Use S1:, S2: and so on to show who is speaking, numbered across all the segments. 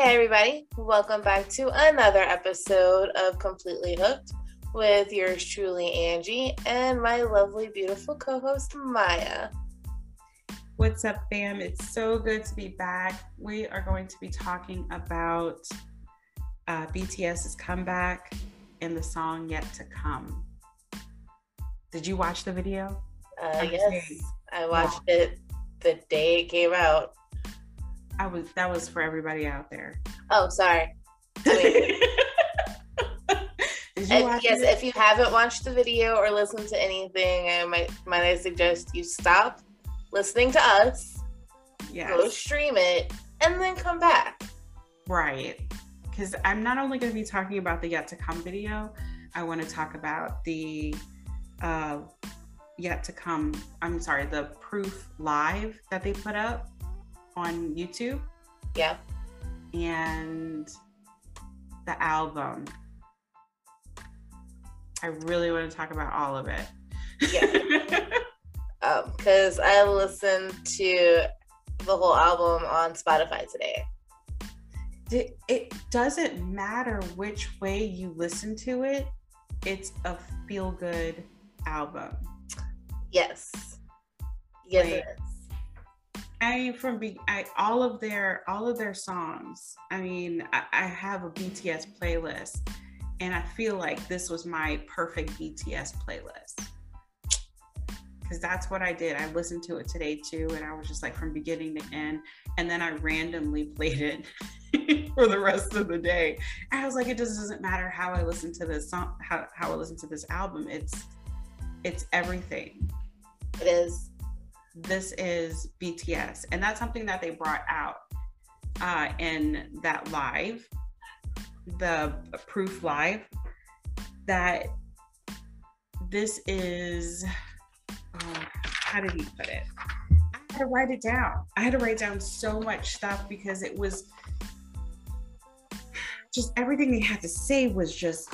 S1: Hey, everybody. Welcome back to another episode of Completely Hooked with yours truly, Angie, and my lovely, beautiful co host, Maya.
S2: What's up, fam? It's so good to be back. We are going to be talking about uh, BTS's comeback and the song Yet to Come. Did you watch the video?
S1: Uh, yes, I watched it the day it came out.
S2: I was that was for everybody out there.
S1: Oh, sorry. I mean, if, yes, it? if you haven't watched the video or listened to anything, I might might I suggest you stop listening to us. Yes. Go stream it and then come back.
S2: Right. Because I'm not only going to be talking about the yet to come video, I want to talk about the uh, yet to come. I'm sorry, the proof live that they put up on YouTube.
S1: Yeah.
S2: And the album. I really want to talk about all of it.
S1: Yeah. because um, I listened to the whole album on Spotify today.
S2: It doesn't matter which way you listen to it, it's a feel good album.
S1: Yes. Yes, like.
S2: I from be I all of their all of their songs. I mean, I, I have a BTS playlist, and I feel like this was my perfect BTS playlist because that's what I did. I listened to it today too, and I was just like from beginning to end, and then I randomly played it for the rest of the day. And I was like, it just doesn't matter how I listen to this song, how, how I listen to this album. It's it's everything.
S1: It is
S2: this is BTS. And that's something that they brought out uh, in that live, the proof live, that this is, oh, how did he put it? I had to write it down. I had to write down so much stuff because it was just everything they had to say was just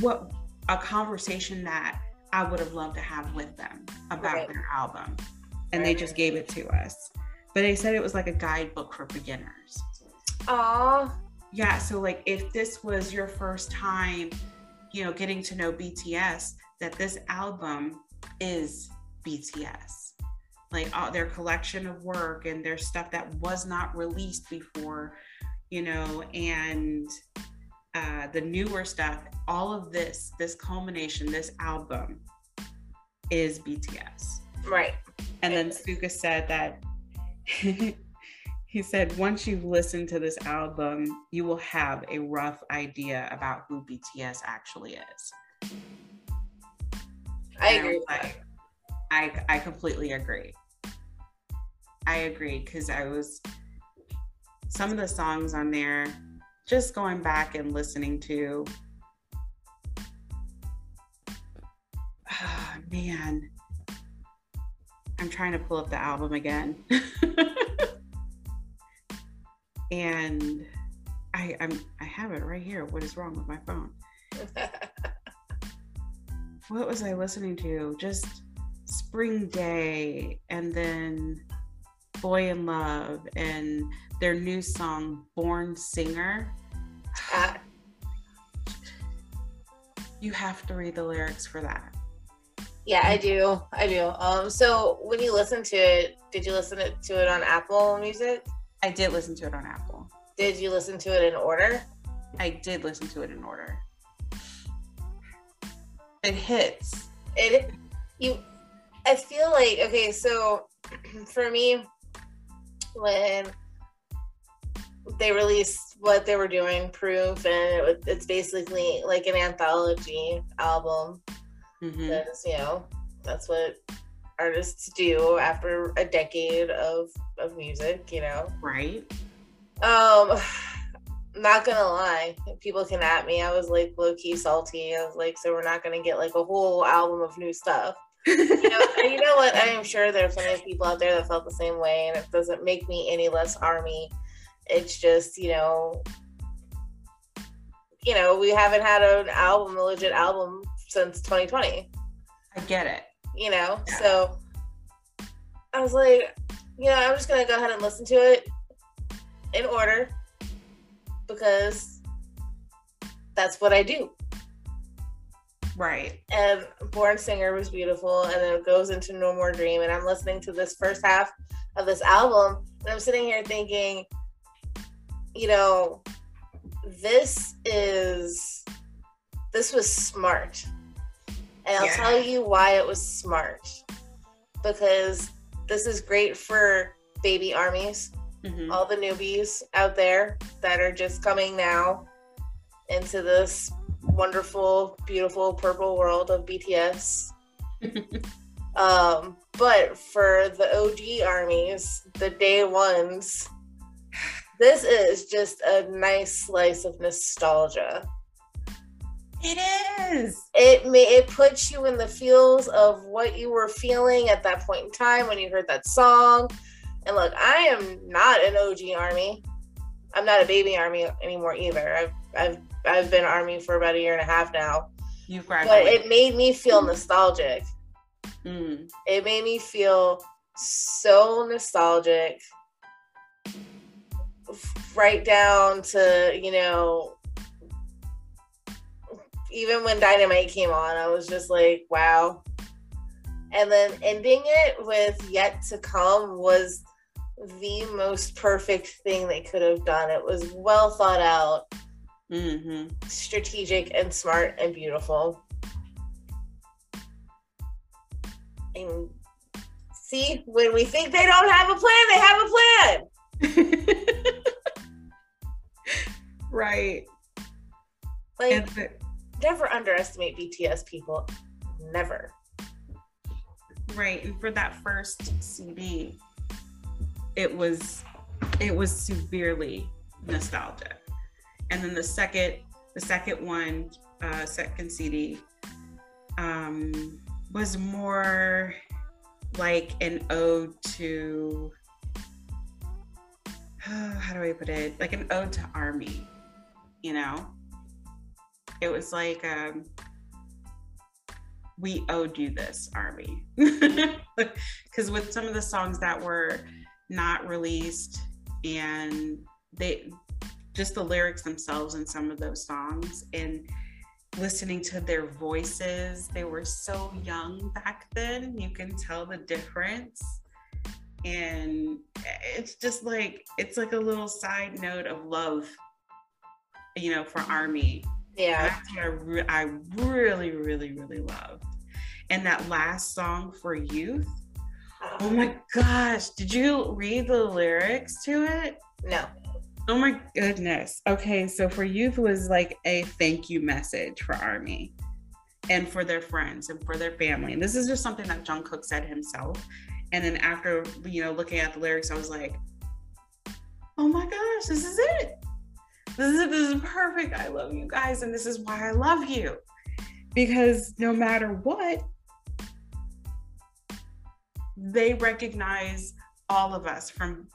S2: what a conversation that I would have loved to have with them about right. their album. And right. they just gave it to us. But they said it was like a guidebook for beginners.
S1: Oh.
S2: Yeah. So, like, if this was your first time, you know, getting to know BTS, that this album is BTS. Like, all their collection of work and their stuff that was not released before, you know, and uh, the newer stuff, all of this, this culmination, this album is BTS.
S1: Right.
S2: And then Suga said that he said once you listen to this album, you will have a rough idea about who BTS actually is.
S1: I agree. I,
S2: I, I completely agree. I agree because I was some of the songs on there just going back and listening to oh, man i'm trying to pull up the album again. And i i'm i have it right here. What is wrong with my phone? What was i listening to? Just spring day and then boy in love and their new song born singer uh, you have to read the lyrics for that.
S1: Yeah, I do. I do. Um, so when you listen to it, did you listen to it on Apple Music?
S2: I did listen to it on Apple.
S1: Did you listen to it in order?
S2: I did listen to it in order. It hits.
S1: It you I feel like okay, so for me when they released what they were doing, Proof, and it, it's basically like an anthology album. Mm-hmm. You know that's what artists do after a decade of of music. You know,
S2: right?
S1: Um, not gonna lie, people can at me. I was like low key salty. I was like, so we're not gonna get like a whole album of new stuff. you know, you know what? I am sure there are plenty of people out there that felt the same way, and it doesn't make me any less army it's just, you know, you know, we haven't had an album, a legit album since 2020.
S2: I get it.
S1: You know, yeah. so I was like, you know, I'm just gonna go ahead and listen to it in order. because that's what I do.
S2: Right.
S1: And Born Singer was beautiful, and then it goes into No More Dream, and I'm listening to this first half of this album, and I'm sitting here thinking, you know, this is this was smart. And I'll yeah. tell you why it was smart. Because this is great for baby armies, mm-hmm. all the newbies out there that are just coming now into this wonderful, beautiful purple world of BTS. um, but for the OG armies, the day ones, this is just a nice slice of nostalgia.
S2: It is.
S1: It may it puts you in the feels of what you were feeling at that point in time when you heard that song. And look, I am not an OG army. I'm not a baby army anymore either. I've I've I've been army for about a year and a half now.
S2: You've graduated.
S1: But it made me feel nostalgic. Mm. It made me feel so nostalgic. Right down to, you know, even when Dynamite came on, I was just like, wow. And then ending it with Yet to Come was the most perfect thing they could have done. It was well thought out, mm-hmm. strategic, and smart and beautiful. And see, when we think they don't have a plan, they have a
S2: plan. right.
S1: Like, never underestimate BTS people. Never.
S2: Right. And for that first CD, it was it was severely nostalgic. And then the second the second one, uh, second CD, um, was more like an ode to how do I put it? Like an ode to army, you know? It was like um, we owed you this, army. Because with some of the songs that were not released and they just the lyrics themselves in some of those songs and listening to their voices they were so young back then you can tell the difference and it's just like it's like a little side note of love you know for army
S1: yeah
S2: that's what I, re- I really really really loved and that last song for youth Oh my gosh. Did you read the lyrics to it?
S1: No.
S2: Oh my goodness. Okay, so for youth was like a thank you message for Army and for their friends and for their family. And this is just something that Jungkook said himself. And then after, you know, looking at the lyrics, I was like, oh my gosh, this is it. This is. This is perfect. I love you guys. And this is why I love you. Because no matter what, they recognize all of us from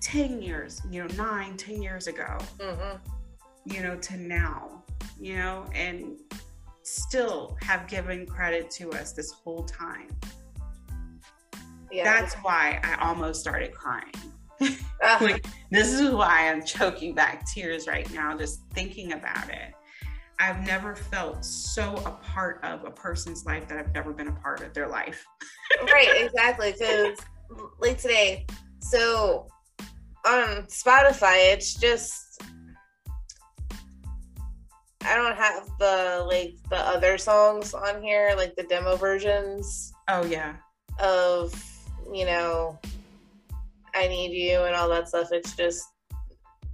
S2: 10 years, you know, nine, 10 years ago, mm-hmm. you know, to now, you know, and still have given credit to us this whole time. Yeah. That's why I almost started crying. Uh. like, this is why I'm choking back tears right now, just thinking about it. I've never felt so a part of a person's life that I've never been a part of their life.
S1: right, exactly. Because like today, so on Spotify, it's just I don't have the like the other songs on here, like the demo versions.
S2: Oh yeah.
S1: Of you know, I need you and all that stuff. It's just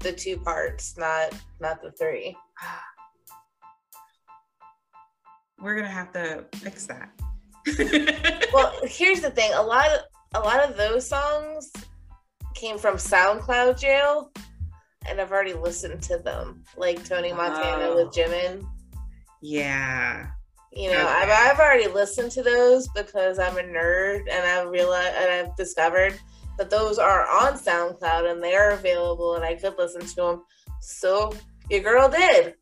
S1: the two parts, not not the three.
S2: we're gonna have to fix that.
S1: well, here's the thing: a lot of a lot of those songs came from SoundCloud jail, and I've already listened to them, like Tony Montana oh. with Jimin.
S2: Yeah.
S1: You know, okay. I've, I've already listened to those because I'm a nerd and I've realized and I've discovered that those are on SoundCloud and they are available and I could listen to them. So your girl did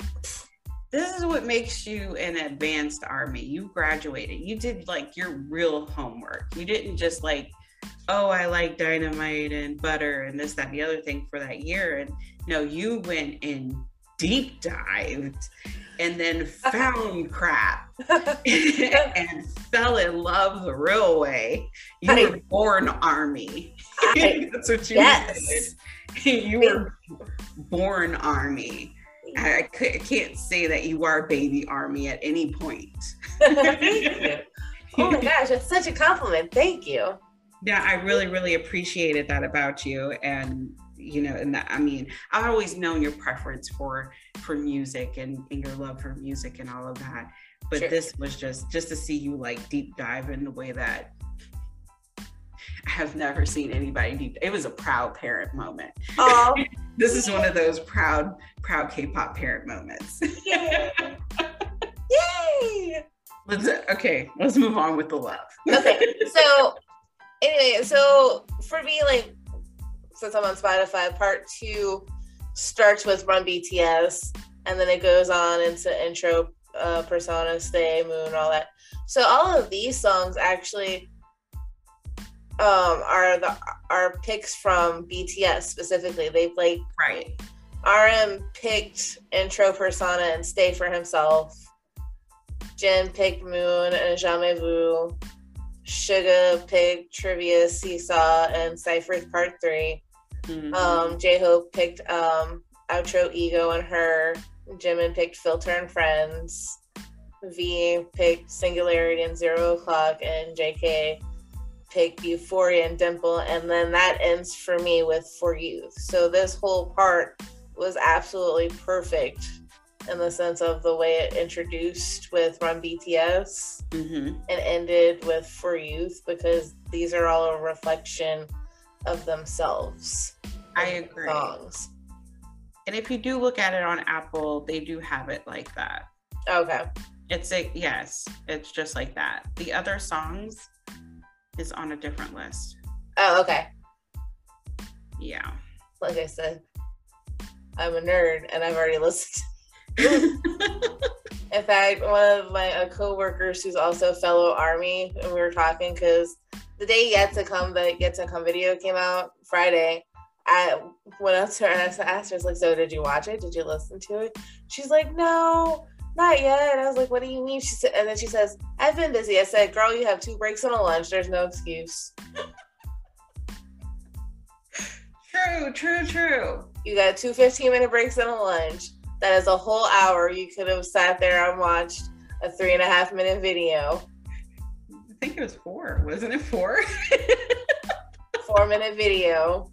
S2: this is what makes you an advanced army. You graduated. You did like your real homework. You didn't just like oh, I like dynamite and butter and this, that, and the other thing for that year. And no, you went and deep dived and then found crap and fell in love the real way. You I, were born army. I, That's what you yes. did. You were born army. I, I can't say that you are baby army at any point.
S1: oh my gosh, that's such a compliment. Thank you.
S2: Yeah, I really, really appreciated that about you. And you know, and that I mean, I've always known your preference for for music and, and your love for music and all of that. But sure. this was just just to see you like deep dive in the way that I have never seen anybody deep. It was a proud parent moment. Oh, this is one of those proud, proud K-pop parent moments. Yay! Yay! Let's okay. Let's move on with the love.
S1: okay, so anyway, so for me, like since I'm on Spotify, part two starts with Run BTS, and then it goes on into intro, uh, Persona, Stay, Moon, all that. So all of these songs actually um, are the are picks from BTS specifically. They like
S2: right.
S1: RM picked intro Persona and Stay for himself. Jin picked Moon and Jamais Vu. Suga picked Trivia, Seesaw, and Cypher's Part 3. Mm-hmm. Um, J Hope picked um, Outro Ego and Her. Jimin picked Filter and Friends. V picked Singularity and Zero O'Clock. And JK picked Euphoria and Dimple. And then that ends for me with For Youth. So this whole part was absolutely perfect in the sense of the way it introduced with Run BTS mm-hmm. and ended with For Youth because these are all a reflection of themselves.
S2: I agree. Songs. And if you do look at it on Apple, they do have it like that.
S1: Okay.
S2: It's a yes, it's just like that. The other songs is on a different list.
S1: Oh, okay.
S2: Yeah.
S1: Like I said, I'm a nerd and I've already listened. In fact, one of my uh, coworkers who's also a fellow army, and we were talking because the day yet to come, the yet to come video came out Friday. I went up to her and I asked her, I was like, "So did you watch it? Did you listen to it?" She's like, "No, not yet." And I was like, "What do you mean?" She said, and then she says, "I've been busy." I said, "Girl, you have two breaks and a lunch. There's no excuse."
S2: true, true, true.
S1: You got two 15 minute breaks and a lunch. That is a whole hour. You could have sat there and watched a three and a half minute video
S2: think it was four. Wasn't it four?
S1: four minute video.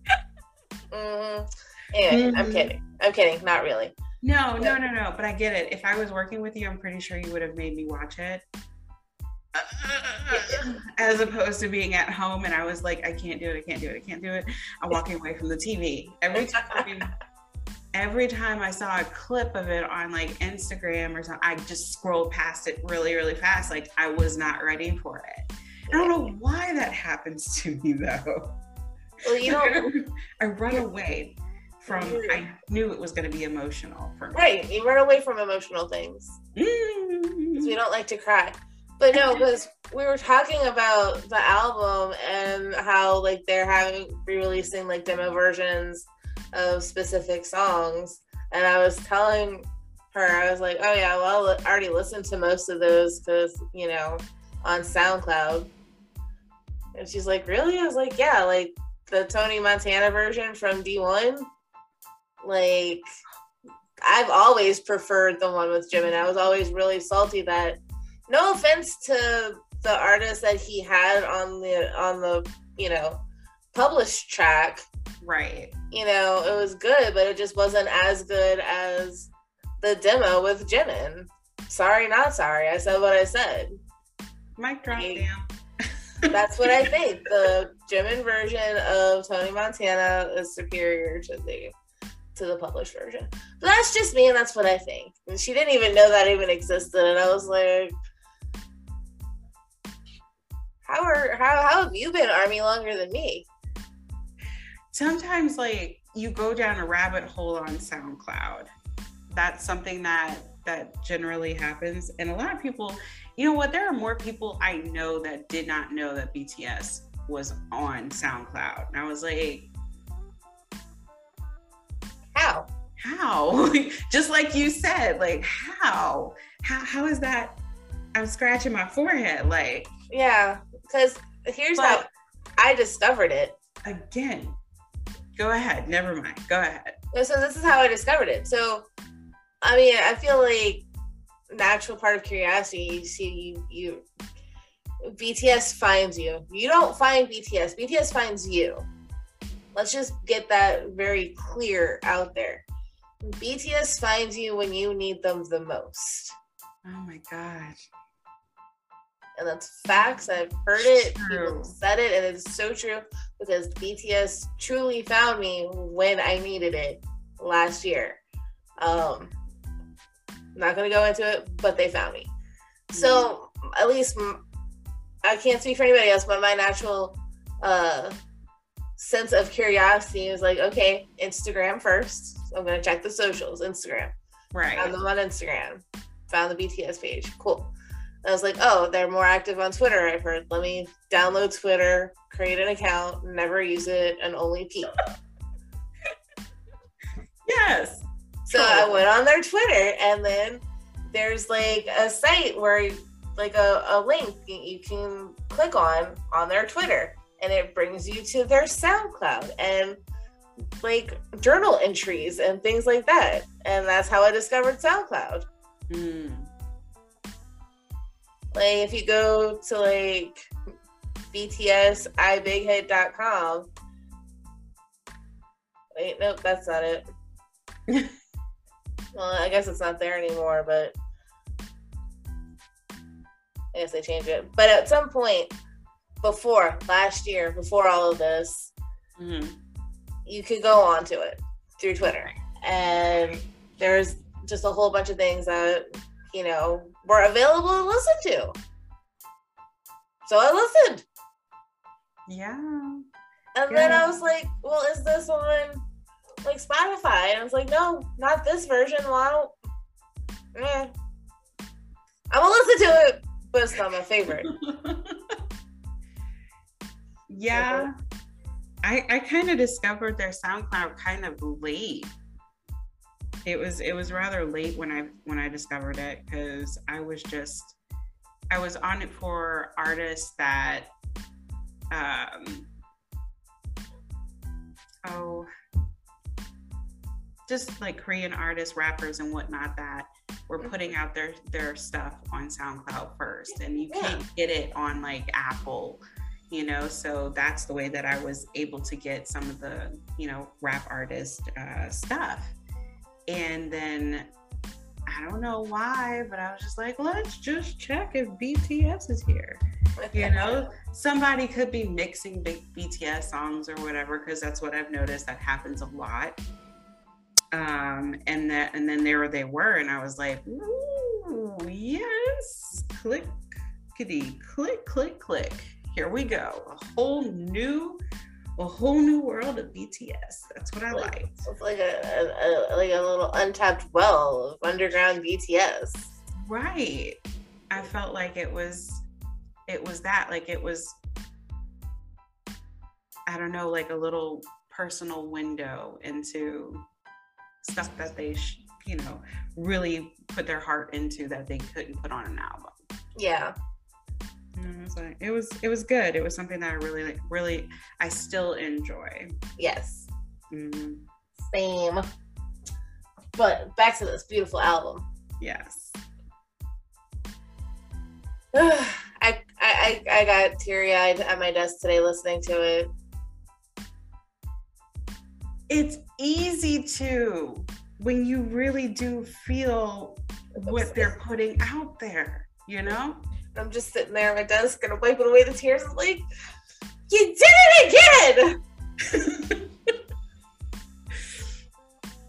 S1: Mm-hmm. Anyway, mm-hmm. I'm kidding. I'm kidding. Not really.
S2: No, no, no, no. But I get it. If I was working with you, I'm pretty sure you would have made me watch it. As opposed to being at home and I was like, I can't do it, I can't do it, I can't do it. I'm walking away from the TV. Every time every time I saw a clip of it on like Instagram or something, I just scrolled past it really, really fast. Like I was not ready for it. I don't know why that happens to me though. Well, you know, I run away from. I knew it was going to be emotional for me.
S1: Right, you run away from emotional things because mm-hmm. we don't like to cry. But no, because we were talking about the album and how like they're having re-releasing like demo versions of specific songs. And I was telling her, I was like, oh, yeah, well, I already listened to most of those because, you know, on SoundCloud. And she's like, really? I was like, yeah, like the Tony Montana version from D1. Like, I've always preferred the one with Jimin. I was always really salty that, no offense to the artist that he had on the on the you know published track,
S2: Right.
S1: You know, it was good, but it just wasn't as good as the demo with Jimin. Sorry, not sorry. I said what I said.
S2: Mic drop
S1: that's what I think. The Jimin version of Tony Montana is superior to the to the published version. But that's just me, and that's what I think. And she didn't even know that even existed, and I was like, "How are how how have you been army longer than me?"
S2: Sometimes like you go down a rabbit hole on SoundCloud. That's something that that generally happens. And a lot of people, you know what, there are more people I know that did not know that BTS was on SoundCloud. And I was like,
S1: how?
S2: How? Just like you said, like how? How how is that? I'm scratching my forehead. Like
S1: yeah, because here's how I discovered it.
S2: Again, go ahead. Never mind. Go ahead.
S1: So this is how I discovered it. So, I mean, I feel like natural part of curiosity. You see, you, you BTS finds you. You don't find BTS. BTS finds you. Let's just get that very clear out there. BTS finds you when you need them the most.
S2: Oh my gosh.
S1: And that's facts. I've heard it. People said it, and it's so true because BTS truly found me when I needed it last year. Um, not gonna go into it, but they found me. So at least I can't speak for anybody else, but my natural uh, sense of curiosity is like, okay, Instagram first. So I'm gonna check the socials, Instagram.
S2: Right.
S1: Found them on Instagram. Found the BTS page. Cool. I was like, oh, they're more active on Twitter. I've heard. Let me download Twitter, create an account, never use it, and only peep.
S2: yes.
S1: So I went on their Twitter, and then there's like a site where, like a, a link you can click on on their Twitter, and it brings you to their SoundCloud and like journal entries and things like that. And that's how I discovered SoundCloud. Mm. Like if you go to like BTS ibighit.com. Wait, nope, that's not it. well, I guess it's not there anymore, but I guess they changed it. But at some point before last year, before all of this, mm-hmm. you could go onto it through Twitter. And there's just a whole bunch of things that, you know, were available to listen to. So I listened.
S2: Yeah.
S1: And yeah. then I was like, well, is this on like Spotify? And I was like, no, not this version. Well, I don't. Eh. I'm gonna listen to it, but it's not my favorite.
S2: yeah. I, I kind of discovered their SoundCloud kind of late it was it was rather late when I when I discovered it because I was just I was on it for artists that um oh just like Korean artists, rappers and whatnot that were mm-hmm. putting out their their stuff on SoundCloud first and you can't get it on like Apple you know? So that's the way that i was able to get some of the you know rap artist uh, stuff and then I don't know why, but I was just like, let's just check if BTS is here. You know, somebody could be mixing big BTS songs or whatever, because that's what I've noticed that happens a lot. Um, and that, and then there they were, and I was like, ooh, yes, click, kitty, click, click, click. Here we go, a whole new a whole new world of BTS. That's what I like. like.
S1: It's like a, a, a, like a little untapped well of underground BTS.
S2: Right. I felt like it was it was that like it was I don't know like a little personal window into stuff that they sh- you know really put their heart into that they couldn't put on an album.
S1: Yeah.
S2: It was like it was it was good. It was something that I really like really I still enjoy.
S1: Yes. Mm-hmm. Same. But back to this beautiful album.
S2: Yes.
S1: I, I I got teary eyed at my desk today listening to it.
S2: It's easy to when you really do feel what they're putting out there, you know?
S1: I'm just sitting there at my desk and I'm wiping away the tears. I'm like, you did it again!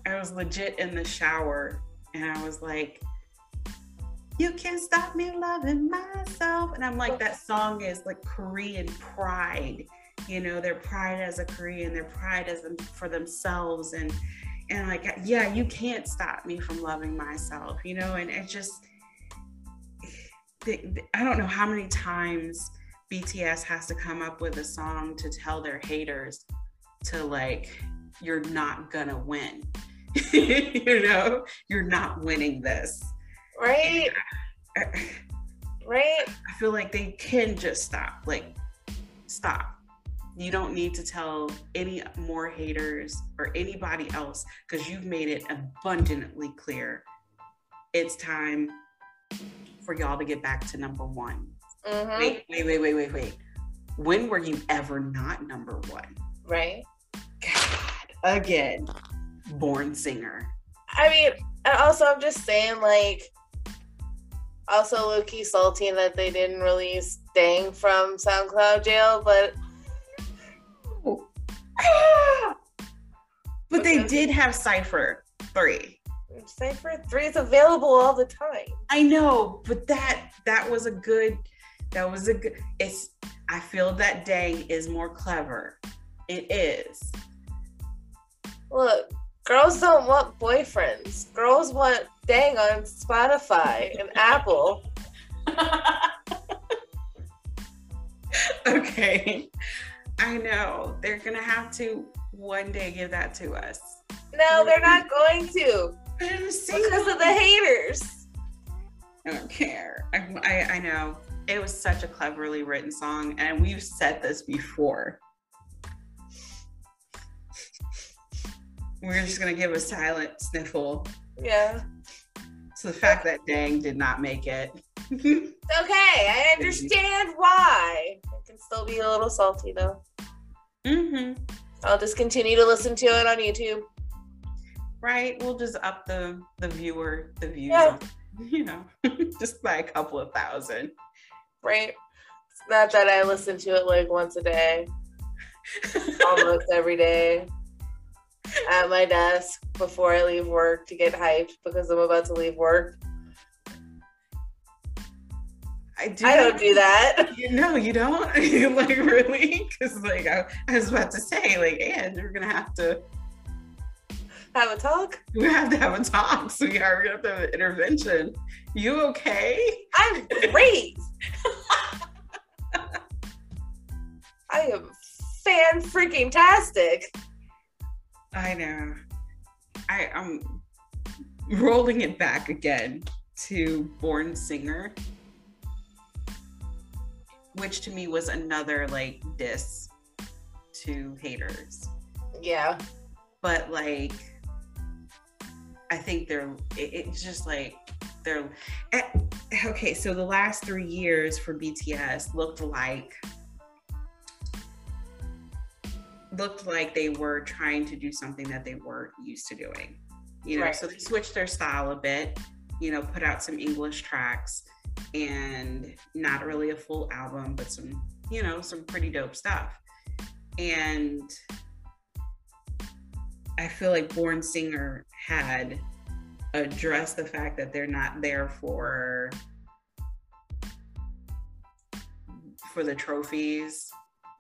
S2: I was legit in the shower and I was like, you can't stop me loving myself. And I'm like, that song is like Korean pride. You know, their pride as a Korean, their pride as them for themselves. And and like, yeah, you can't stop me from loving myself, you know, and it just I don't know how many times BTS has to come up with a song to tell their haters to like, you're not gonna win. you know, you're not winning this.
S1: Right.
S2: I,
S1: right.
S2: I feel like they can just stop. Like, stop. You don't need to tell any more haters or anybody else because you've made it abundantly clear. It's time for y'all to get back to number one.
S1: Mm-hmm.
S2: Wait, wait, wait, wait, wait, wait. When were you ever not number one?
S1: Right.
S2: God, again, born singer.
S1: I mean, and also I'm just saying, like, also low key salty that they didn't release Ddaeng from SoundCloud jail, but
S2: But they did have Cypher 3.
S1: Cypher 3 is available all the time.
S2: I know, but that that was a good that was a good it's I feel that Ddaeng is more clever. It is.
S1: Look, girls don't want boyfriends. Girls want Ddaeng on Spotify and Apple.
S2: okay. I know. They're gonna have to one day give that to us.
S1: No, they're not going to
S2: Because
S1: of the haters.
S2: I don't care. I, I, I know. It was such a cleverly written song, and we've said this before. We're just gonna give a silent sniffle
S1: Yeah.
S2: to the fact that Ddaeng did not make it.
S1: It's okay. I understand why. It can still be a little salty though.
S2: Mm-hmm.
S1: I'll just continue to listen to it on YouTube.
S2: Right? We'll just up the the viewer the views,
S1: Yeah.
S2: you know, just by a couple of thousand.
S1: Right? It's not that I listen to it like once a day, almost every day. At my desk before I leave work to get hyped because I'm about to leave work.
S2: I do.
S1: I don't do that.
S2: You know, you don't like really, because like I, I was about to say, like, and we're gonna have to
S1: Have a talk?
S2: we have to have a talk. So we are gonna have to have an intervention. You okay?
S1: I'm great. I am fan freaking tastic.
S2: I know. I I'm rolling it back again to Born Singer, which to me was another like diss to haters.
S1: Yeah.
S2: But like, I think they're. It, it's just like they're. eh, Okay, so the last three years for BTS looked like looked like they were trying to do something that they weren't used to doing. You know,
S1: Right.
S2: so they switched their style a bit, you know, put out some English tracks and not really a full album, but some, you know, some pretty dope stuff. And I feel like Born Singer had addressed the fact that they're not there for for the trophies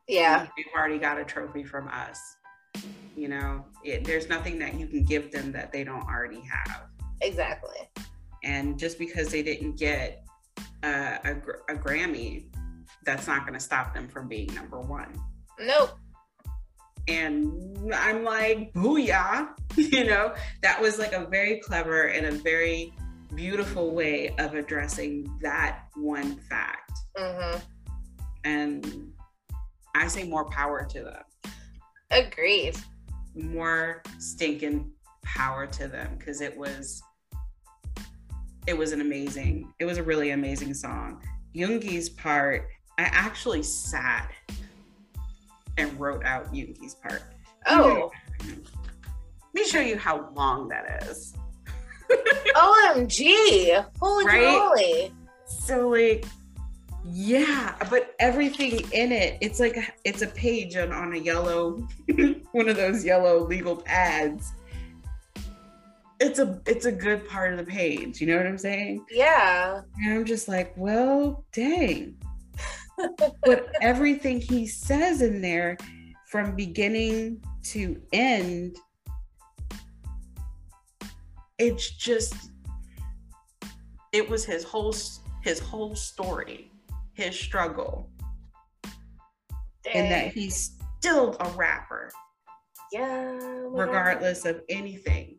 S1: Yeah.
S2: they've already got a trophy from us. You know, it, there's nothing that you can give them that they don't already have.
S1: Exactly.
S2: And just because they didn't get uh, a, a Grammy, that's not going to stop them from being number one.
S1: Nope.
S2: And I'm like, booyah, you know, that was like a very clever and a very beautiful way of addressing that one fact.
S1: hmm
S2: And I say more power to them.
S1: Agreed.
S2: more stinking power to them because it was it was an amazing it was a really amazing song Yoongi's part i actually sat and wrote out Yoongi's part
S1: Oh,
S2: let me show you how long that is
S1: OMG. Holy
S2: Right?
S1: moly.
S2: so like yeah but everything in it it's like a- it's a page on, on a yellow one of those yellow legal pads it's a it's a good part of the page you know what i'm saying
S1: Yeah.
S2: and i'm just like well dang but everything he says in there from beginning to end it's just it was his whole his whole story his struggle and that he's still a rapper.
S1: Yeah.
S2: regardless of anything.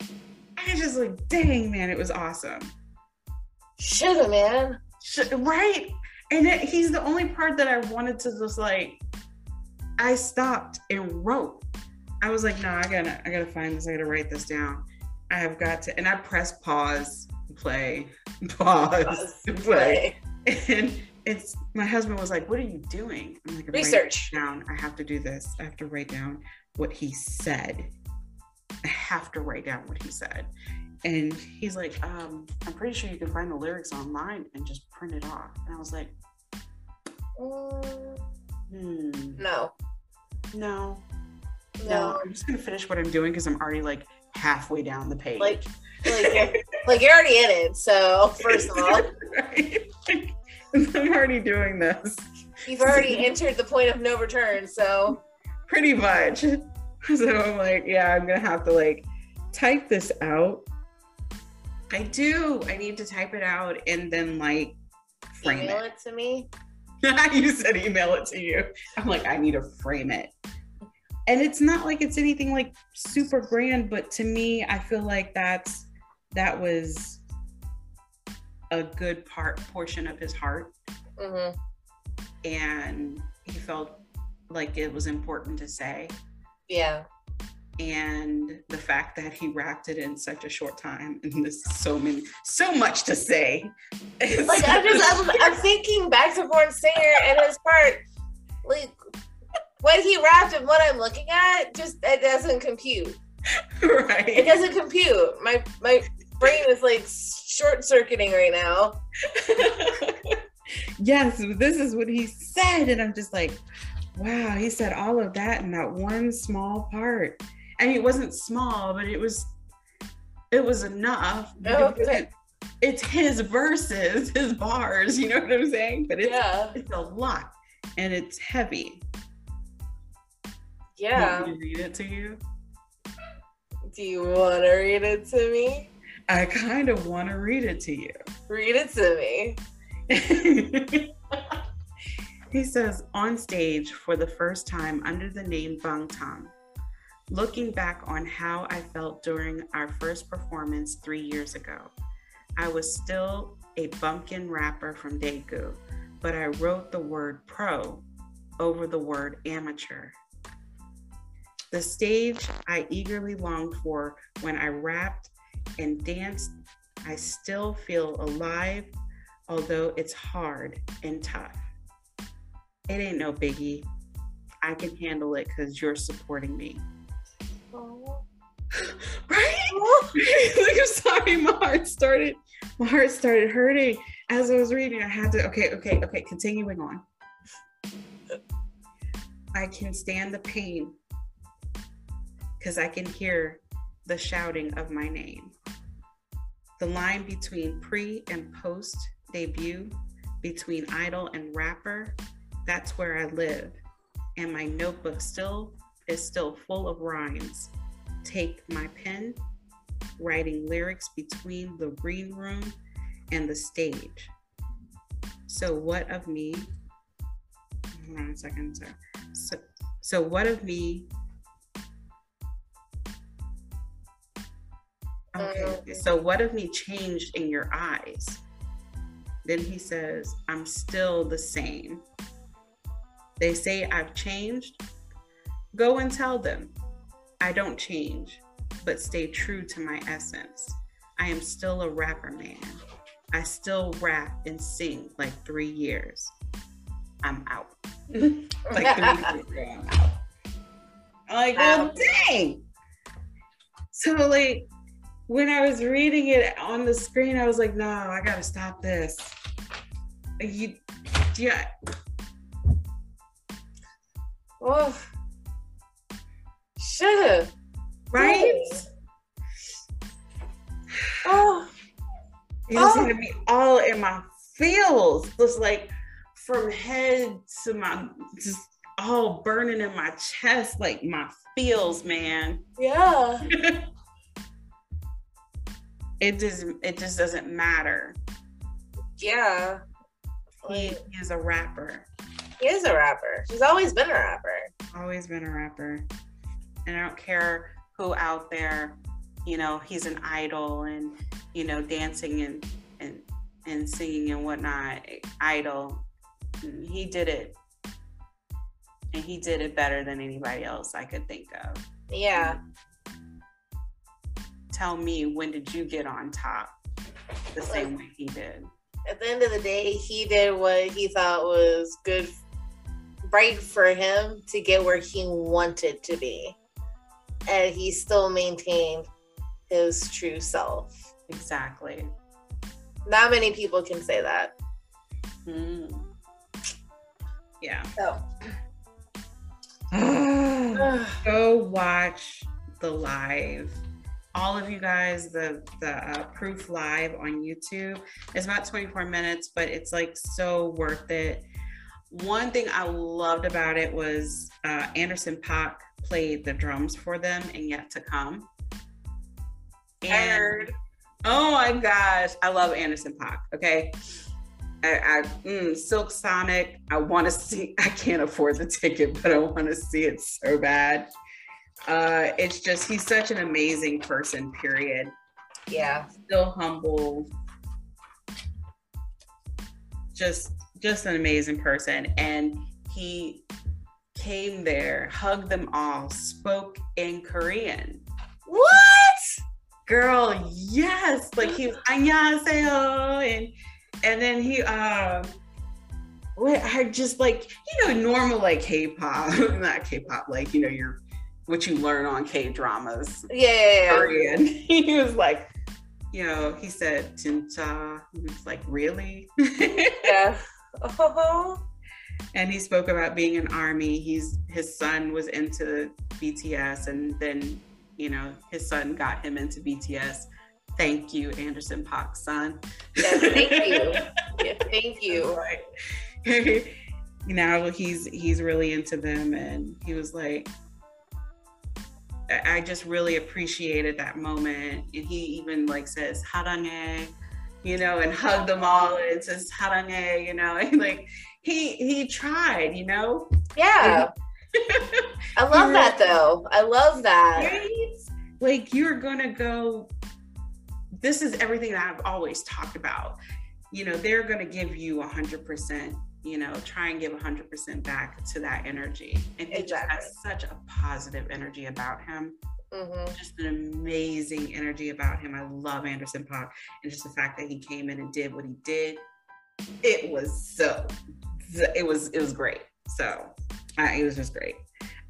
S2: I was just like, dang, man, it was awesome.
S1: Shoulda, man.
S2: Right? And it, he's the only part that I wanted to just like, I stopped and wrote. I was like, no, I gotta, I gotta find this. I gotta write this down. I have got to, and I pressed pause, play, pause,
S1: Pause,
S2: play. And it's my husband was like, "What are you doing?" I'm like, "I'm
S1: Research.
S2: down. I have to do this. I have to write down what he said. I have to write down what he said." And he's like, um, "I'm pretty sure you can find the lyrics online and just print it off." And I was like,
S1: Mm,
S2: "Hmm,
S1: no.
S2: no, no.
S1: No.
S2: I'm just gonna finish what I'm doing because I'm already like halfway down the page."
S1: Like, like, you're, like you're already in it. So first of all,
S2: right? Like, I'm already doing this.
S1: you've already entered the point of no return. So
S2: pretty much. So I'm like, yeah, I'm gonna have to like type this out. I do. I need to type it out and then like frame
S1: email
S2: it.
S1: it to me.
S2: you said email it to you. I'm like, I need to frame it. And it's not like it's anything like super grand, but to me, I feel like that's that was a good part portion of his heart
S1: hmm
S2: and he felt like it was important to say
S1: Yeah.
S2: And the fact that he rapped it in such a short time and there's so many so much to say
S1: Like I'm just, I'm, I'm thinking back to Born Singer and his part. Like what he rapped and what I'm looking at, just it doesn't compute.
S2: right It
S1: doesn't compute. My my brain is like short circuiting right now.
S2: yes this is what he said and i'm just like wow he said all of that in that one small part i mean it wasn't small but it was it was enough
S1: Oh,
S2: It it's his verses his bars you know what i'm saying but it's
S1: Yeah.
S2: it's a lot and it's heavy
S1: Yeah.
S2: Want me to read it to you
S1: Do you want to read it to me?
S2: i kind of want to read it to you
S1: Read it to me.
S2: he says, on stage for the first time under the name Bangtan, looking back on how I felt during our first performance three years ago, I was still a bumpkin rapper from Daegu, but I wrote the word pro over the word amateur. The stage I eagerly longed for when I rapped and danced, I still feel alive although it's hard and tough. It ain't no biggie. I can handle it because you're supporting me. Right? like, I'm sorry, my heart started, my heart started hurting as I was reading. I had to, okay, okay, okay, continuing on. I can stand the pain because I can hear the shouting of my name. The line between pre and post debut, between idol and rapper, that's where I live. And my notebook still is still full of rhymes. Take my pen, writing lyrics between the green room and the stage. So what of me? Hold on a second. Sorry. So, so what of me? Okay. Um, so what of me changed in your eyes? Then he says, I'm still the same. They say I've changed. Go and tell them I don't change, but stay true to my essence. I am still a rapper man. I still rap and sing like three years. I'm out. like three years ago, I'm out. I'm like, well, dang. So like when I was reading it on the screen, I was like, no, I gotta stop this. You, yeah,
S1: Oh. Shoulda.
S2: right?
S1: Oh.
S2: It just
S1: Oh.
S2: had me all in my feels, just like from head to my, just all burning in my chest, like my feels, man.
S1: Yeah.
S2: It just, it just doesn't matter.
S1: Yeah.
S2: He, he is a rapper.
S1: He is a rapper. He's always been a rapper.
S2: Always been a rapper. And I don't care who out there, you know, he's an idol and, you know, dancing and and and singing and whatnot. Idol. He did it. And he did it better than anybody else I could think of.
S1: Yeah.
S2: Tell me when did you get on top the same way he did?
S1: At the end of the day, he did what he thought was good right for him to get where he wanted to be. And he still maintained his true self.
S2: Exactly.
S1: Not many people can say that.
S2: Mm. Yeah.
S1: So
S2: Go watch the live. All of you guys, the the uh, proof live on YouTube. It's about 24 minutes, but it's like so worth it. One thing I loved about it was uh, Anderson Paak played the drums for them and Yet to Come.
S1: Heard.
S2: Oh my gosh, I love Anderson Paak. Okay. I, I mm, Silk Sonic. I want to see. I can't afford the ticket, but I want to see it so bad. Uh, it's just he's such an amazing person. Period.
S1: Yeah.
S2: Still humble. Just just an amazing person, and he came there, hugged them all, spoke in Korean.
S1: What?
S2: Girl, yes. Like he was 안녕하세요 and and then he um what I just like you know normal like K-pop, not K-pop, like you know your what you learn on K-dramas.
S1: Yeah. yeah, yeah.
S2: Korean. He was like, you know, he said 진짜. He was like, really?
S1: yeah. Oh.
S2: and he spoke about being in army. He's his son was into BTS, and then you know his son got him into BTS. Thank you, Anderson Paak's son.
S1: Yeah, thank you. Yeah, thank you.
S2: Right. now he's he's really into them, and he was like, I I just really appreciated that moment, and he even like says "harange," you know, and hug them all, and says "harange," you know, and like he he tried, you know.
S1: Yeah. I love that though. I love that.
S2: Right? Like you're gonna go. This is everything that I've always talked about. You know, they're gonna give you a hundred percent. You know, try and give a hundred percent back to that energy, and he just has such a positive energy about him.
S1: Hmm
S2: Just an amazing energy about him. I love Anderson Paak, and just the fact that he came in and did what he did. It was so. It was it was great. So, I, it was just great.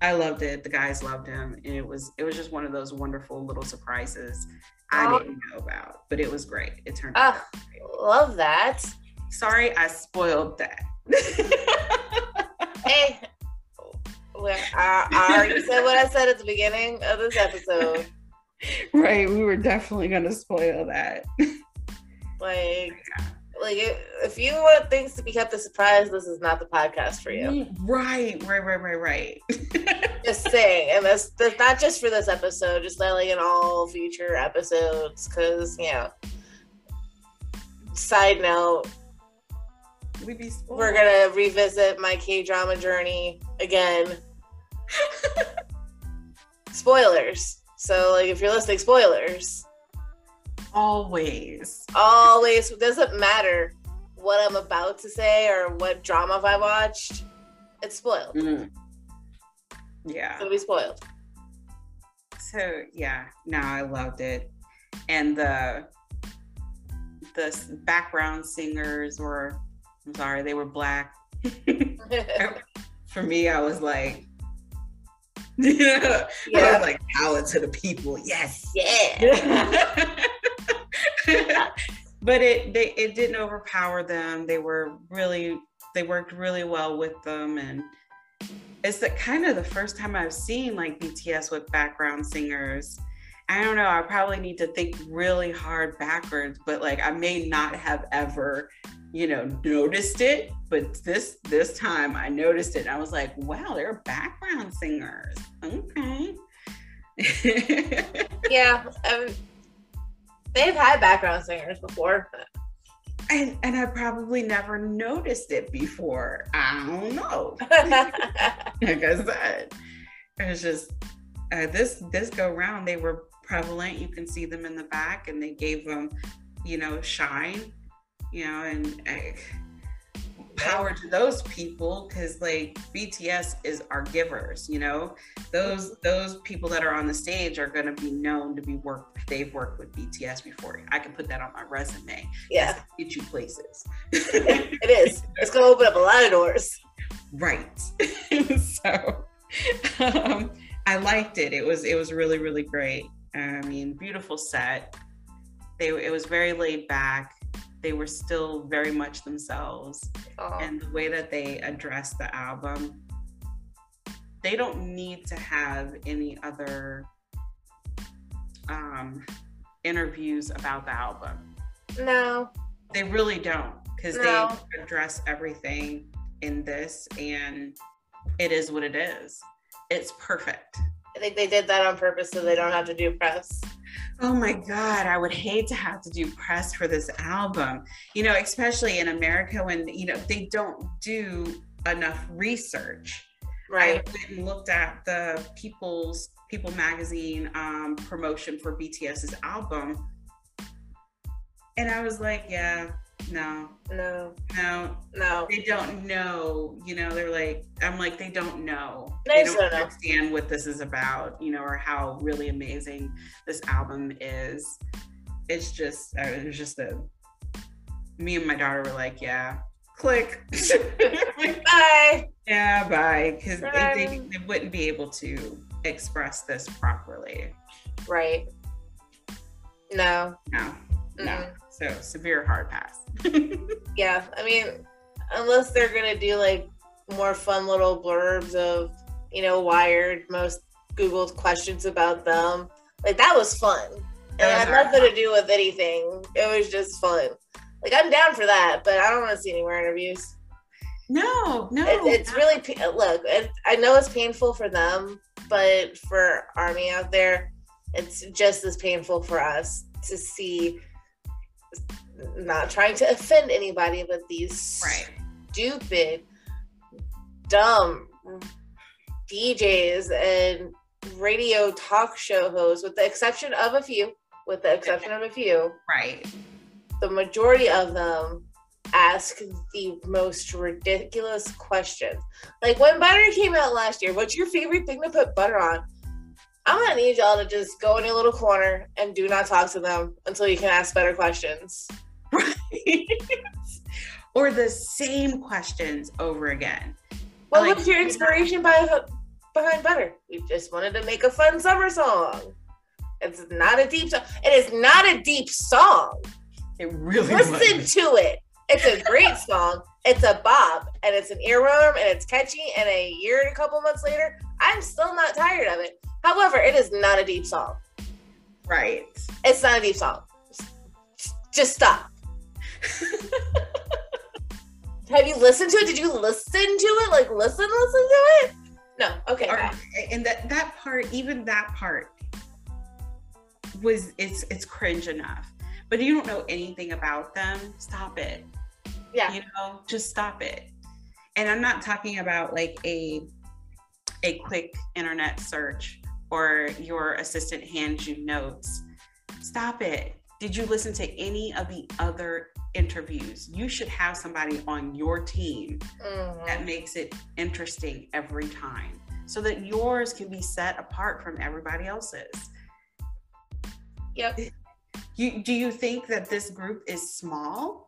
S2: I loved it. The guys loved him, and it was it was just one of those wonderful little surprises I
S1: Oh.
S2: didn't know about, but it was great. It turned out.
S1: Ah, love that.
S2: Sorry, I spoiled that.
S1: Hey, well, I, I already said what I said at the beginning of this episode.
S2: right, we were definitely gonna spoil that.
S1: Like, like if if you want things to be kept a surprise, this is not the podcast for you.
S2: Right, right, right, right, right.
S1: Just saying, and that's that's not just for this episode. Just like in all future episodes, because you know. Side note:
S2: we be spoiled.
S1: We're gonna revisit my K drama journey again. spoilers. So, like, if you're listening, spoilers.
S2: always.
S1: Always doesn't matter what I'm about to say or what drama I watched. It's spoiled.
S2: Mm. Yeah.
S1: It'll be spoiled.
S2: So yeah, no, I loved it, and the the background singers were. I'm sorry, they were black. For me, I was like, yeah, I
S1: Yeah.
S2: was like power to the people. Yes.
S1: yeah.
S2: but it they it didn't overpower them. They were really they worked really well with them and it's the kind of the first time I've seen like BTS with background singers. I don't know, I probably need to think really hard backwards, but like I may not have ever, you know, noticed it, but this this time I noticed it. And I was like, wow, they're background singers. Okay.
S1: yeah. Um, they've had background singers before.
S2: and and I probably never noticed it before. I don't know. like I said, it was just uh, this this go round. They were prevalent. You can see them in the back, and they gave them, you know, shine, you know, and. Uh, power to those people because like bts is our givers you know? Those those people that are on the stage are going to be known to be work they've worked with bts before. I can put that on my resume.
S1: Yeah.
S2: Get you places.
S1: It is. It's going to open up a lot of doors.
S2: Right. So um, i liked it. It was it was really really great. I mean beautiful set. They it was very laid back they were still very much themselves. Oh. And the way that they address the album, they don't need to have any other um, interviews about the album.
S1: No.
S2: They really don't because no. they address everything in this and it is what it is. It's perfect.
S1: I think they did that on purpose so they don't have to do press.
S2: Oh my God, I would hate to have to do press for this album. You know, especially in America when, you know, they don't do enough research.
S1: Right.
S2: I went and looked at the People's People magazine um, promotion for BTS's album. And I was like, yeah, no.
S1: No.
S2: No.
S1: No.
S2: They don't know. You know, they're like, I'm like, they don't know. They, they don't understand know. what this is about, you know, or how really amazing this album is. It's just, it was just a, me and my daughter were like, yeah, click.
S1: bye.
S2: Yeah, bye. Because they, they, they wouldn't be able to express this properly.
S1: Right. No.
S2: No. No. Mm-hmm. So severe hard pass.
S1: yeah, I mean, unless they're gonna do like more fun little blurbs of, you know, Wired, most Googled questions about them. Like that was fun. And it had nothing to do with anything. It was just fun. Like I'm down for that, but I don't want to see any more interviews.
S2: No, no.
S1: It, it's really look. It, I know it's painful for them, but for Army out there, it's just as painful for us to see not trying to offend anybody, but these
S2: right.
S1: stupid, dumb DJs and radio talk show hosts, with the exception of a few, with the exception of a few,
S2: right?
S1: The majority of them ask the most ridiculous questions. Like when butter came out last year, what's your favorite thing to put butter on? I'm gonna need y'all to just go in your little corner and do not talk to them until you can ask better questions.
S2: Right. or the same questions over again.
S1: What like, was your inspiration by, behind Butter? We just wanted to make a fun summer song. It's not a deep song. It is not a deep song.
S2: It really
S1: listen was. to it. It's a great song. It's a bob and it's an earworm and it's catchy. And a year and a couple months later, I'm still not tired of it. However, it is not a deep song.
S2: Right.
S1: It's not a deep song. Just stop. Have you listened to it? Did you listen to it? Like listen, listen to it? No. Okay. Or,
S2: and that that part, even that part, was it's it's cringe enough. But you don't know anything about them. Stop it.
S1: Yeah.
S2: You know, just stop it. And I'm not talking about like a a quick internet search or your assistant hands you notes. Stop it. Did you listen to any of the other interviews? You should have somebody on your team mm-hmm. that makes it interesting every time so that yours can be set apart from everybody else's.
S1: Yep.
S2: You, do you think that this group is small?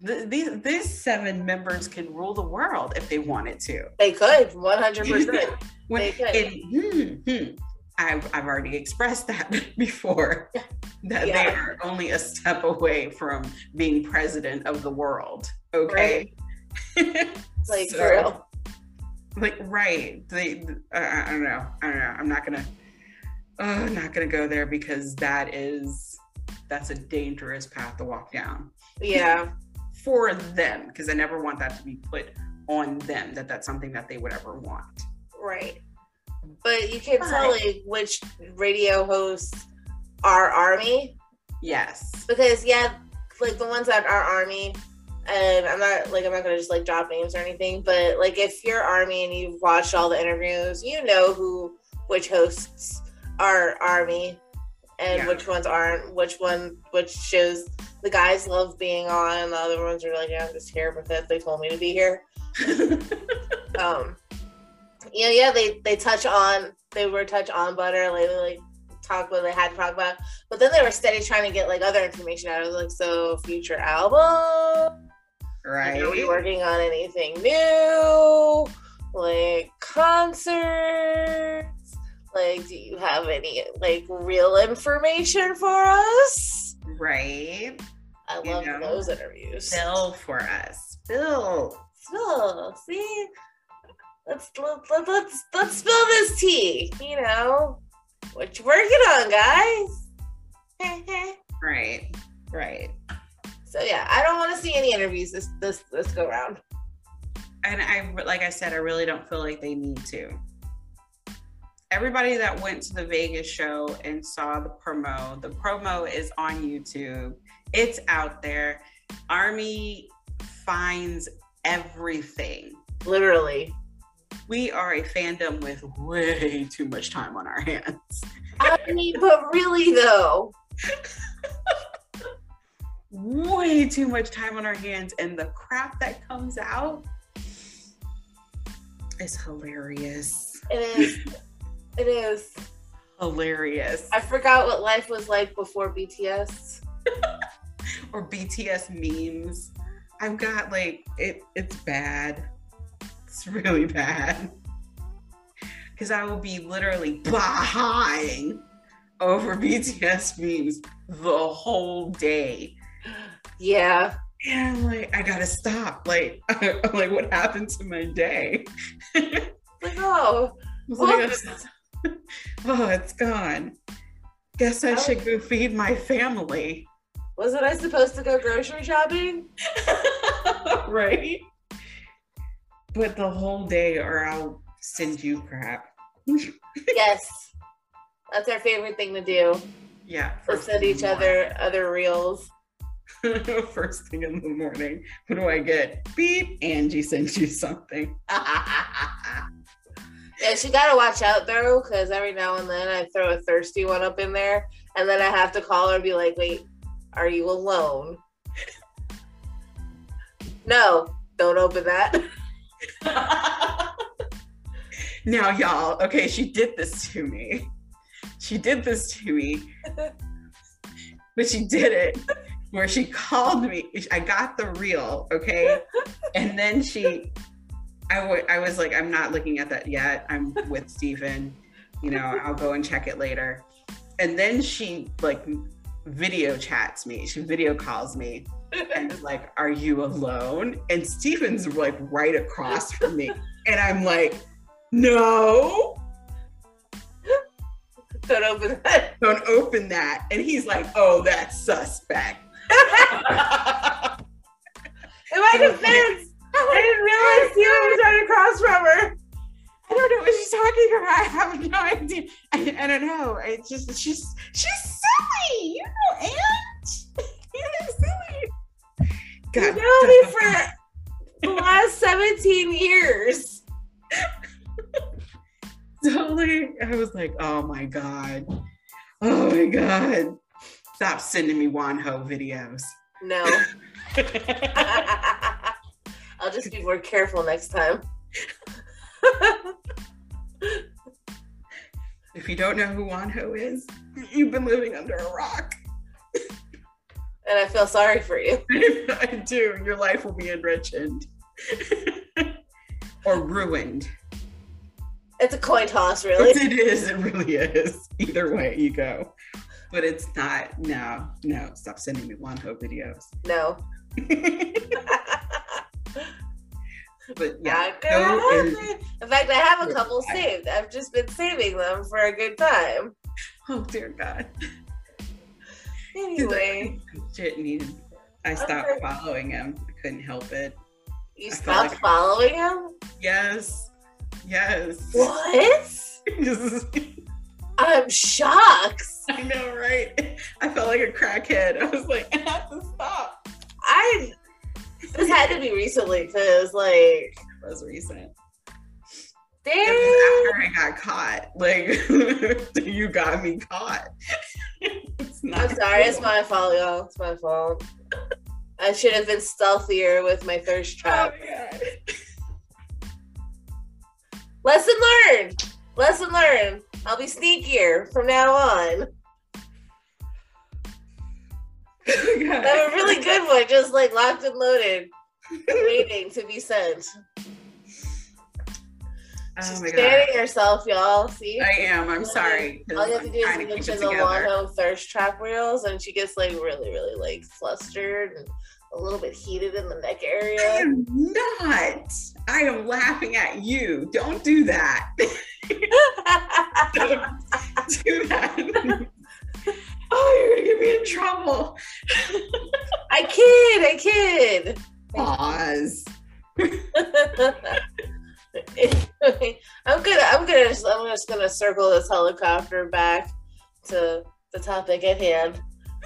S2: these, these seven members can rule the world if they wanted to.
S1: They could, 100%.
S2: when, they could. And, hmm, hmm, I've, I've already expressed that before that yeah. they are only a step away from being president of the world. Okay.
S1: Right. like, so, real.
S2: Like, right. They, uh, I don't know. I don't know. I'm not going to, oh, I'm not going to go there because that is, that's a dangerous path to walk down.
S1: Yeah.
S2: for them, because I never want that to be put on them that that's something that they would ever want.
S1: Right but you can tell like which radio hosts are army.
S2: Yes.
S1: Because yeah, like the ones that are army, and I'm not like I'm not gonna just like drop names or anything, but like if you're army and you've watched all the interviews, you know who which hosts are army and
S2: Yeah.
S1: which ones aren't, which one which shows the guys love being on, the other ones are like, yeah, I'm just here because they told me to be here. um yeah yeah they they touch on they were touch on butter like like talk what they had to talk about but then they were steady trying to get like other information out of like so future album
S2: right.
S1: are we working on anything new like concerts like do you have any like real information for us
S2: Right.
S1: i
S2: You
S1: love
S2: know.
S1: those interviews
S2: Spill for us. Spill.
S1: spill. See, let's let, let, let's let's spill this tea. You know, what you working on, guys?
S2: Right. Right.
S1: so yeah, I don't want to see any interviews this this this go round.
S2: and I like I said, I really don't feel like they need to. Everybody that went to the Vegas show and saw the promo, the promo is on YouTube. It's out there. Army finds everything.
S1: Literally,
S2: We are a fandom with way too much time on our hands.
S1: I mean, but really though,
S2: Way too much time on our hands, and the crap that comes out is hilarious.
S1: it is. It is.
S2: Hilarious.
S1: I forgot what life was like before BTS.
S2: or BTS memes. I've got like it it's bad. It's really bad. Cause I will be literally behind over BTS memes the whole day.
S1: Yeah,
S2: And I'm like, I gotta stop. Like, I'm like, what happened to my day?
S1: like oh,
S2: like, oh, it's gone. Guess I should go feed my family.
S1: wasn't I supposed to go grocery shopping?
S2: right? But the whole day, or I'll send you crap.
S1: Yes, that's our favorite thing to do.
S2: Yeah.
S1: To send each other other reels.
S2: First thing in the morning. What do I get? Beep. Angie sent you something.
S1: Yeah, she gotta watch out though, because every now and then I throw a thirsty one up in there, and then I have to call her and be like, "Wait, are you alone?" no, don't open that.
S2: now, y'all, okay, she did this to me. She did this to me. but she did it where she called me. I got the reel, okay? And then she, I I was like, I'm not looking at that yet. I'm with Stephen. You know, I'll go and check it later. And then she like video chats me. She video calls me and like, Are you alone? And Stephen's like right across from me. And I'm like, No,
S1: don't open that.
S2: don't open that. And he's like, Oh, that's suspect.
S1: In my defense, I didn't realize Steven was right across from her.
S2: I don't know what she's talking about. I have no idea. I, I don't know. It's just she's she's silly. You know, Aunt. Silly.
S1: You know me for the last 17 years.
S2: totally. I was like, oh my god, oh my god. Stop sending me Wonho videos.
S1: No. I'll just be more careful next time.
S2: If you don't know who Wonho is, you've been living under a rock.
S1: And I feel sorry for you.
S2: I do. Your life will be enriched or ruined.
S1: It's a coin toss, really.
S2: It is. It really is. Either way you go. But it's not. No, no. Stop sending me Wonho videos.
S1: No.
S2: But yeah,
S1: Not
S2: go and-
S1: In fact, I have a couple saved. I've just been saving them for a good time.
S2: oh dear God.
S1: Anyway,
S2: Shit needed. I stopped
S1: Okay.
S2: following him. I couldn't help it.
S1: you
S2: I
S1: stopped
S2: like-
S1: following him?
S2: Yes. Yes.
S1: What? I'm shocked.
S2: I know, right? I felt like a crackhead. I was like, I have to stop.
S1: I this had to be recently because like
S2: It was recent.
S1: damn.
S2: It was after I got caught. Like you got me caught.
S1: I'm sorry, it's my fault, y'all. It's my fault. I should have been stealthier with my thirst
S2: Oh
S1: trap.
S2: God.
S1: Lesson learned. Lesson learned. I'll be sneakier from now on.
S2: Oh
S1: have a really good one, just like locked and loaded, waiting to be sent.
S2: Oh
S1: She's
S2: my God.
S1: scanning herself, y'all. See?
S2: I am. I'm sorry.
S1: All you have to do is
S2: trying to keep
S1: mention the. Wonho thirst trap reels, and she gets like really, really like flustered and a little bit heated in the neck
S2: I
S1: area.
S2: am not. I am laughing at you. Don't do that. Don't do that. oh, you're gonna get me in trouble.
S1: I kid, I kid.
S2: Pause.
S1: I'm gonna, I'm gonna, just, I'm just gonna circle this helicopter back to the topic at hand,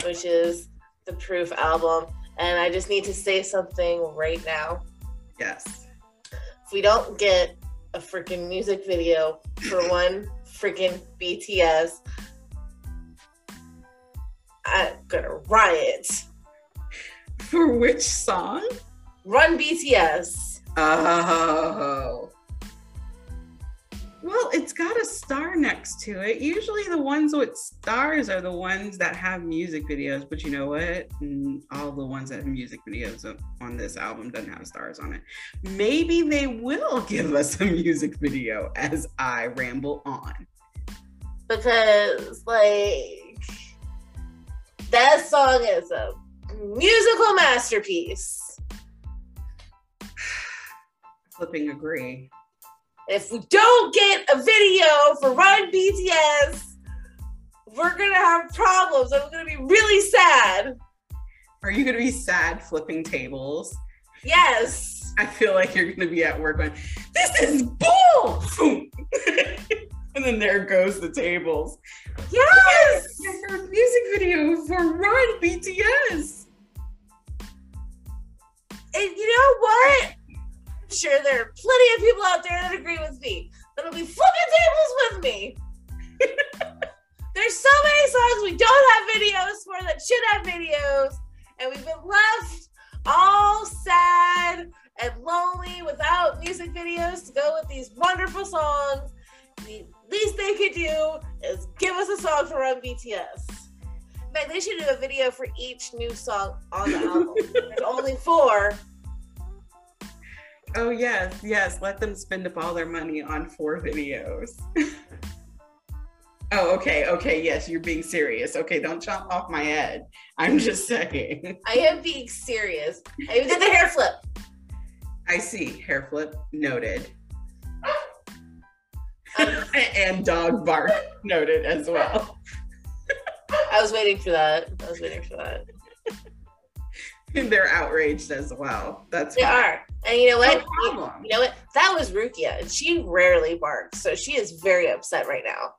S1: which is the Proof album. And I just need to say something right now.
S2: Yes.
S1: If we don't get a freaking music video for one freaking BTS, I'm gonna riot.
S2: For which song?
S1: Run BTS.
S2: Oh. Well, it's got a star next to it. Usually the ones with stars are the ones that have music videos, but you know what? Mm, All the ones that have music videos on this album doesn't have stars on it. Maybe they will give us a music video as I ramble on.
S1: because like that song is a musical masterpiece.
S2: Flipping agree.
S1: If we don't get a video for Run BTS, we're gonna have problems. and we're gonna be really sad.
S2: Are you to be sad flipping tables?
S1: Yes.
S2: I feel like you're gonna be at work going, this is bull! Boom. and then there goes the tables.
S1: Yes.
S2: Our music video for Run BTS.
S1: And you know what? Sure there are plenty of people out there that agree with me. That'll be flipping tables with me. There's so many songs we don't have videos for that should have videos, and we've been left all sad and lonely without music videos to go with these wonderful songs. The least they could do is give us a song for Run BTS. In fact, they should do a video for each new song on the album. There's only four.
S2: Oh yes, yes. Let them spend up all their money on four videos. oh, okay, okay, yes, you're being serious. Okay, don't jump off my head. I'm just saying.
S1: I am being serious. I even did the hair flip.
S2: I see. Hair flip noted. And dog bark noted as well.
S1: I was waiting for that. I was waiting for that.
S2: They're outraged as well. That's
S1: They
S2: fine.
S1: are. And you know what?
S2: No
S1: You, know what? That was Rukia, and she rarely barks, so she is very upset right now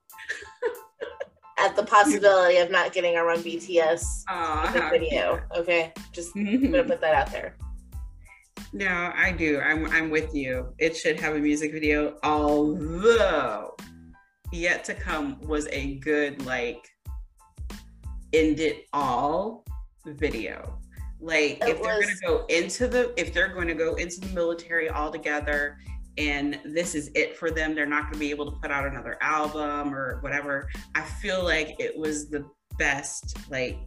S1: at the possibility of not getting a Run BTS
S2: how
S1: video. Okay, just gonna put that out there.
S2: No, I do. I'm I'm with you. It should have a music video, although yet to come was a good like end it all video. Like
S1: It
S2: if they're
S1: was-
S2: gonna go into the if they're going to go into the military altogether and this is it for them, they're not gonna be able to put out another album or whatever. I feel like it was the best like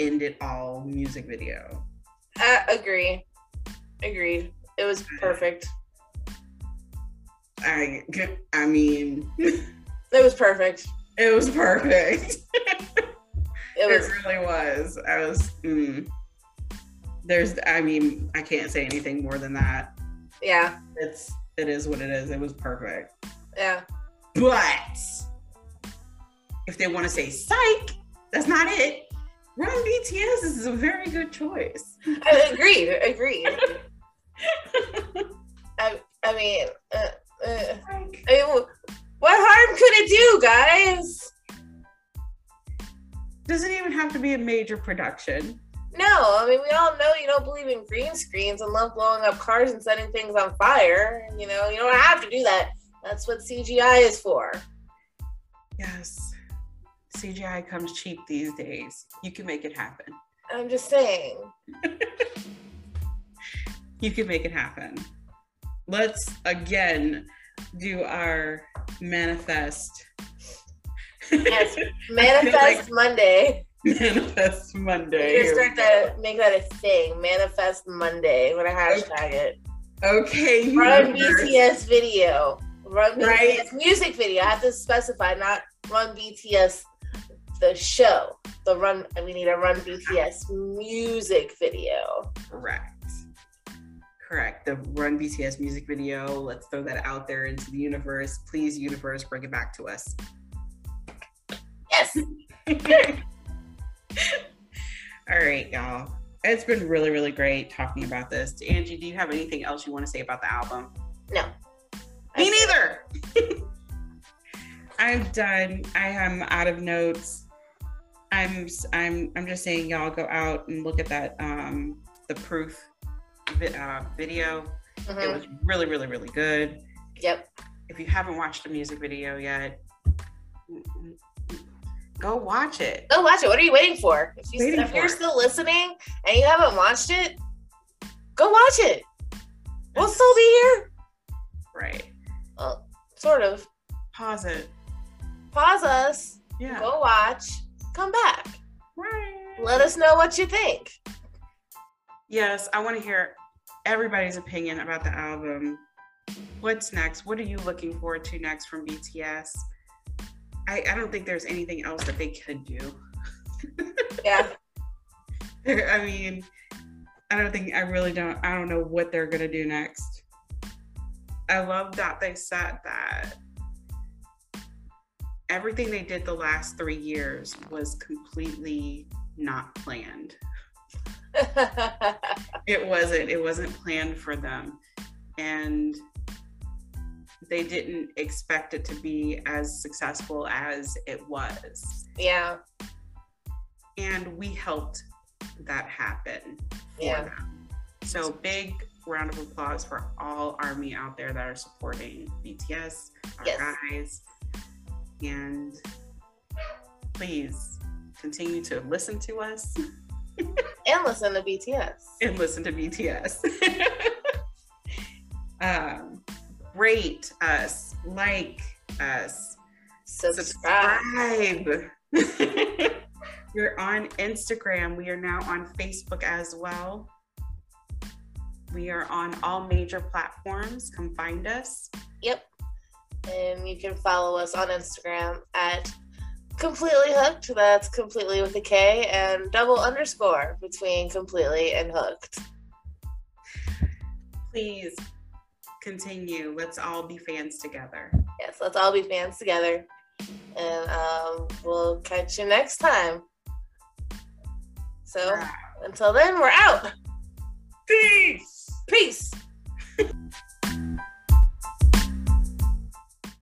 S2: end it all music video.
S1: I agree. Agreed. It was perfect.
S2: I I mean
S1: It was perfect.
S2: It was perfect.
S1: It was.
S2: it really was. I was. Mm. There's. I mean, I can't say anything more than that.
S1: Yeah.
S2: It's. It is what it is. It was perfect.
S1: Yeah.
S2: But if they want to say psych, that's not it. Run BTS is a very good choice.
S1: I agreed. Agreed. I. I mean. Uh, uh, I mean, What harm could it do, guys?
S2: Doesn't even have to be a major production.
S1: No, I mean we all know you don't believe in green screens and love blowing up cars and setting things on fire. You know, you don't have to do that. That's what CGI is for.
S2: Yes. CGI comes cheap these days. You can make it happen.
S1: I'm just saying.
S2: you can make it happen. Let's again do our manifest.
S1: Yes, manifest like Monday.
S2: Manifest Monday.
S1: We're start to make that a thing. Manifest Monday. I'm gonna hashtag it.
S2: Okay.
S1: Run BTS video. Run BTS right. music video. I have to specify, not run BTS the show. The run. We need a run BTS music video.
S2: Correct. Correct. The Run BTS music video. Let's throw that out there into the universe. Please, universe, bring it back to us.
S1: Yes.
S2: All right, y'all. It's been really, really great talking about this. Angie, do you have anything else you want to say about the album?
S1: No.
S2: Me neither. I'm done. I am out of notes. I'm I'm I'm just saying y'all go out and look at that um the proof uh, video. Mm-hmm. It was really, really, really good.
S1: Yep.
S2: If you haven't watched the music video yet, go watch it.
S1: Go watch it. What are you waiting for? If, you, if you're still listening and you haven't watched it, go watch it. We'll still be here.
S2: Right.
S1: Well, sort of.
S2: Pause it.
S1: Pause us.
S2: Yeah.
S1: Go watch. Come back.
S2: Right.
S1: Let us know what you think
S2: yes, I want to hear everybody's opinion about the album. What's next? What are you looking forward to next from BTS? I, I don't think there's anything else that they could do.
S1: yeah.
S2: I mean, I don't think I really don't I don't know what they're gonna do next. I love that they said that everything they did the last three years was completely not planned. it wasn't. It wasn't planned for them. And they didn't expect it to be as successful as it was.
S1: Yeah.
S2: And we helped that happen
S1: yeah. Them.
S2: So big round of applause for all army out there that are supporting BTS, our yes. guys. And please continue to listen to us.
S1: and listen to BTS.
S2: And listen to BTS. um, rate us, like us,
S1: subscribe.
S2: subscribe. We're on Instagram. We are now on Facebook as well. We are on all major platforms. Come find us.
S1: Yep. And you can follow us on Instagram at completely hooked. That's completely with a K and double underscore between completely and hooked.
S2: Please continue. Let's all be fans together.
S1: Yes, let's all be fans together. And um, we'll catch you next time. So until then, we're out.
S2: Peace.
S1: Peace.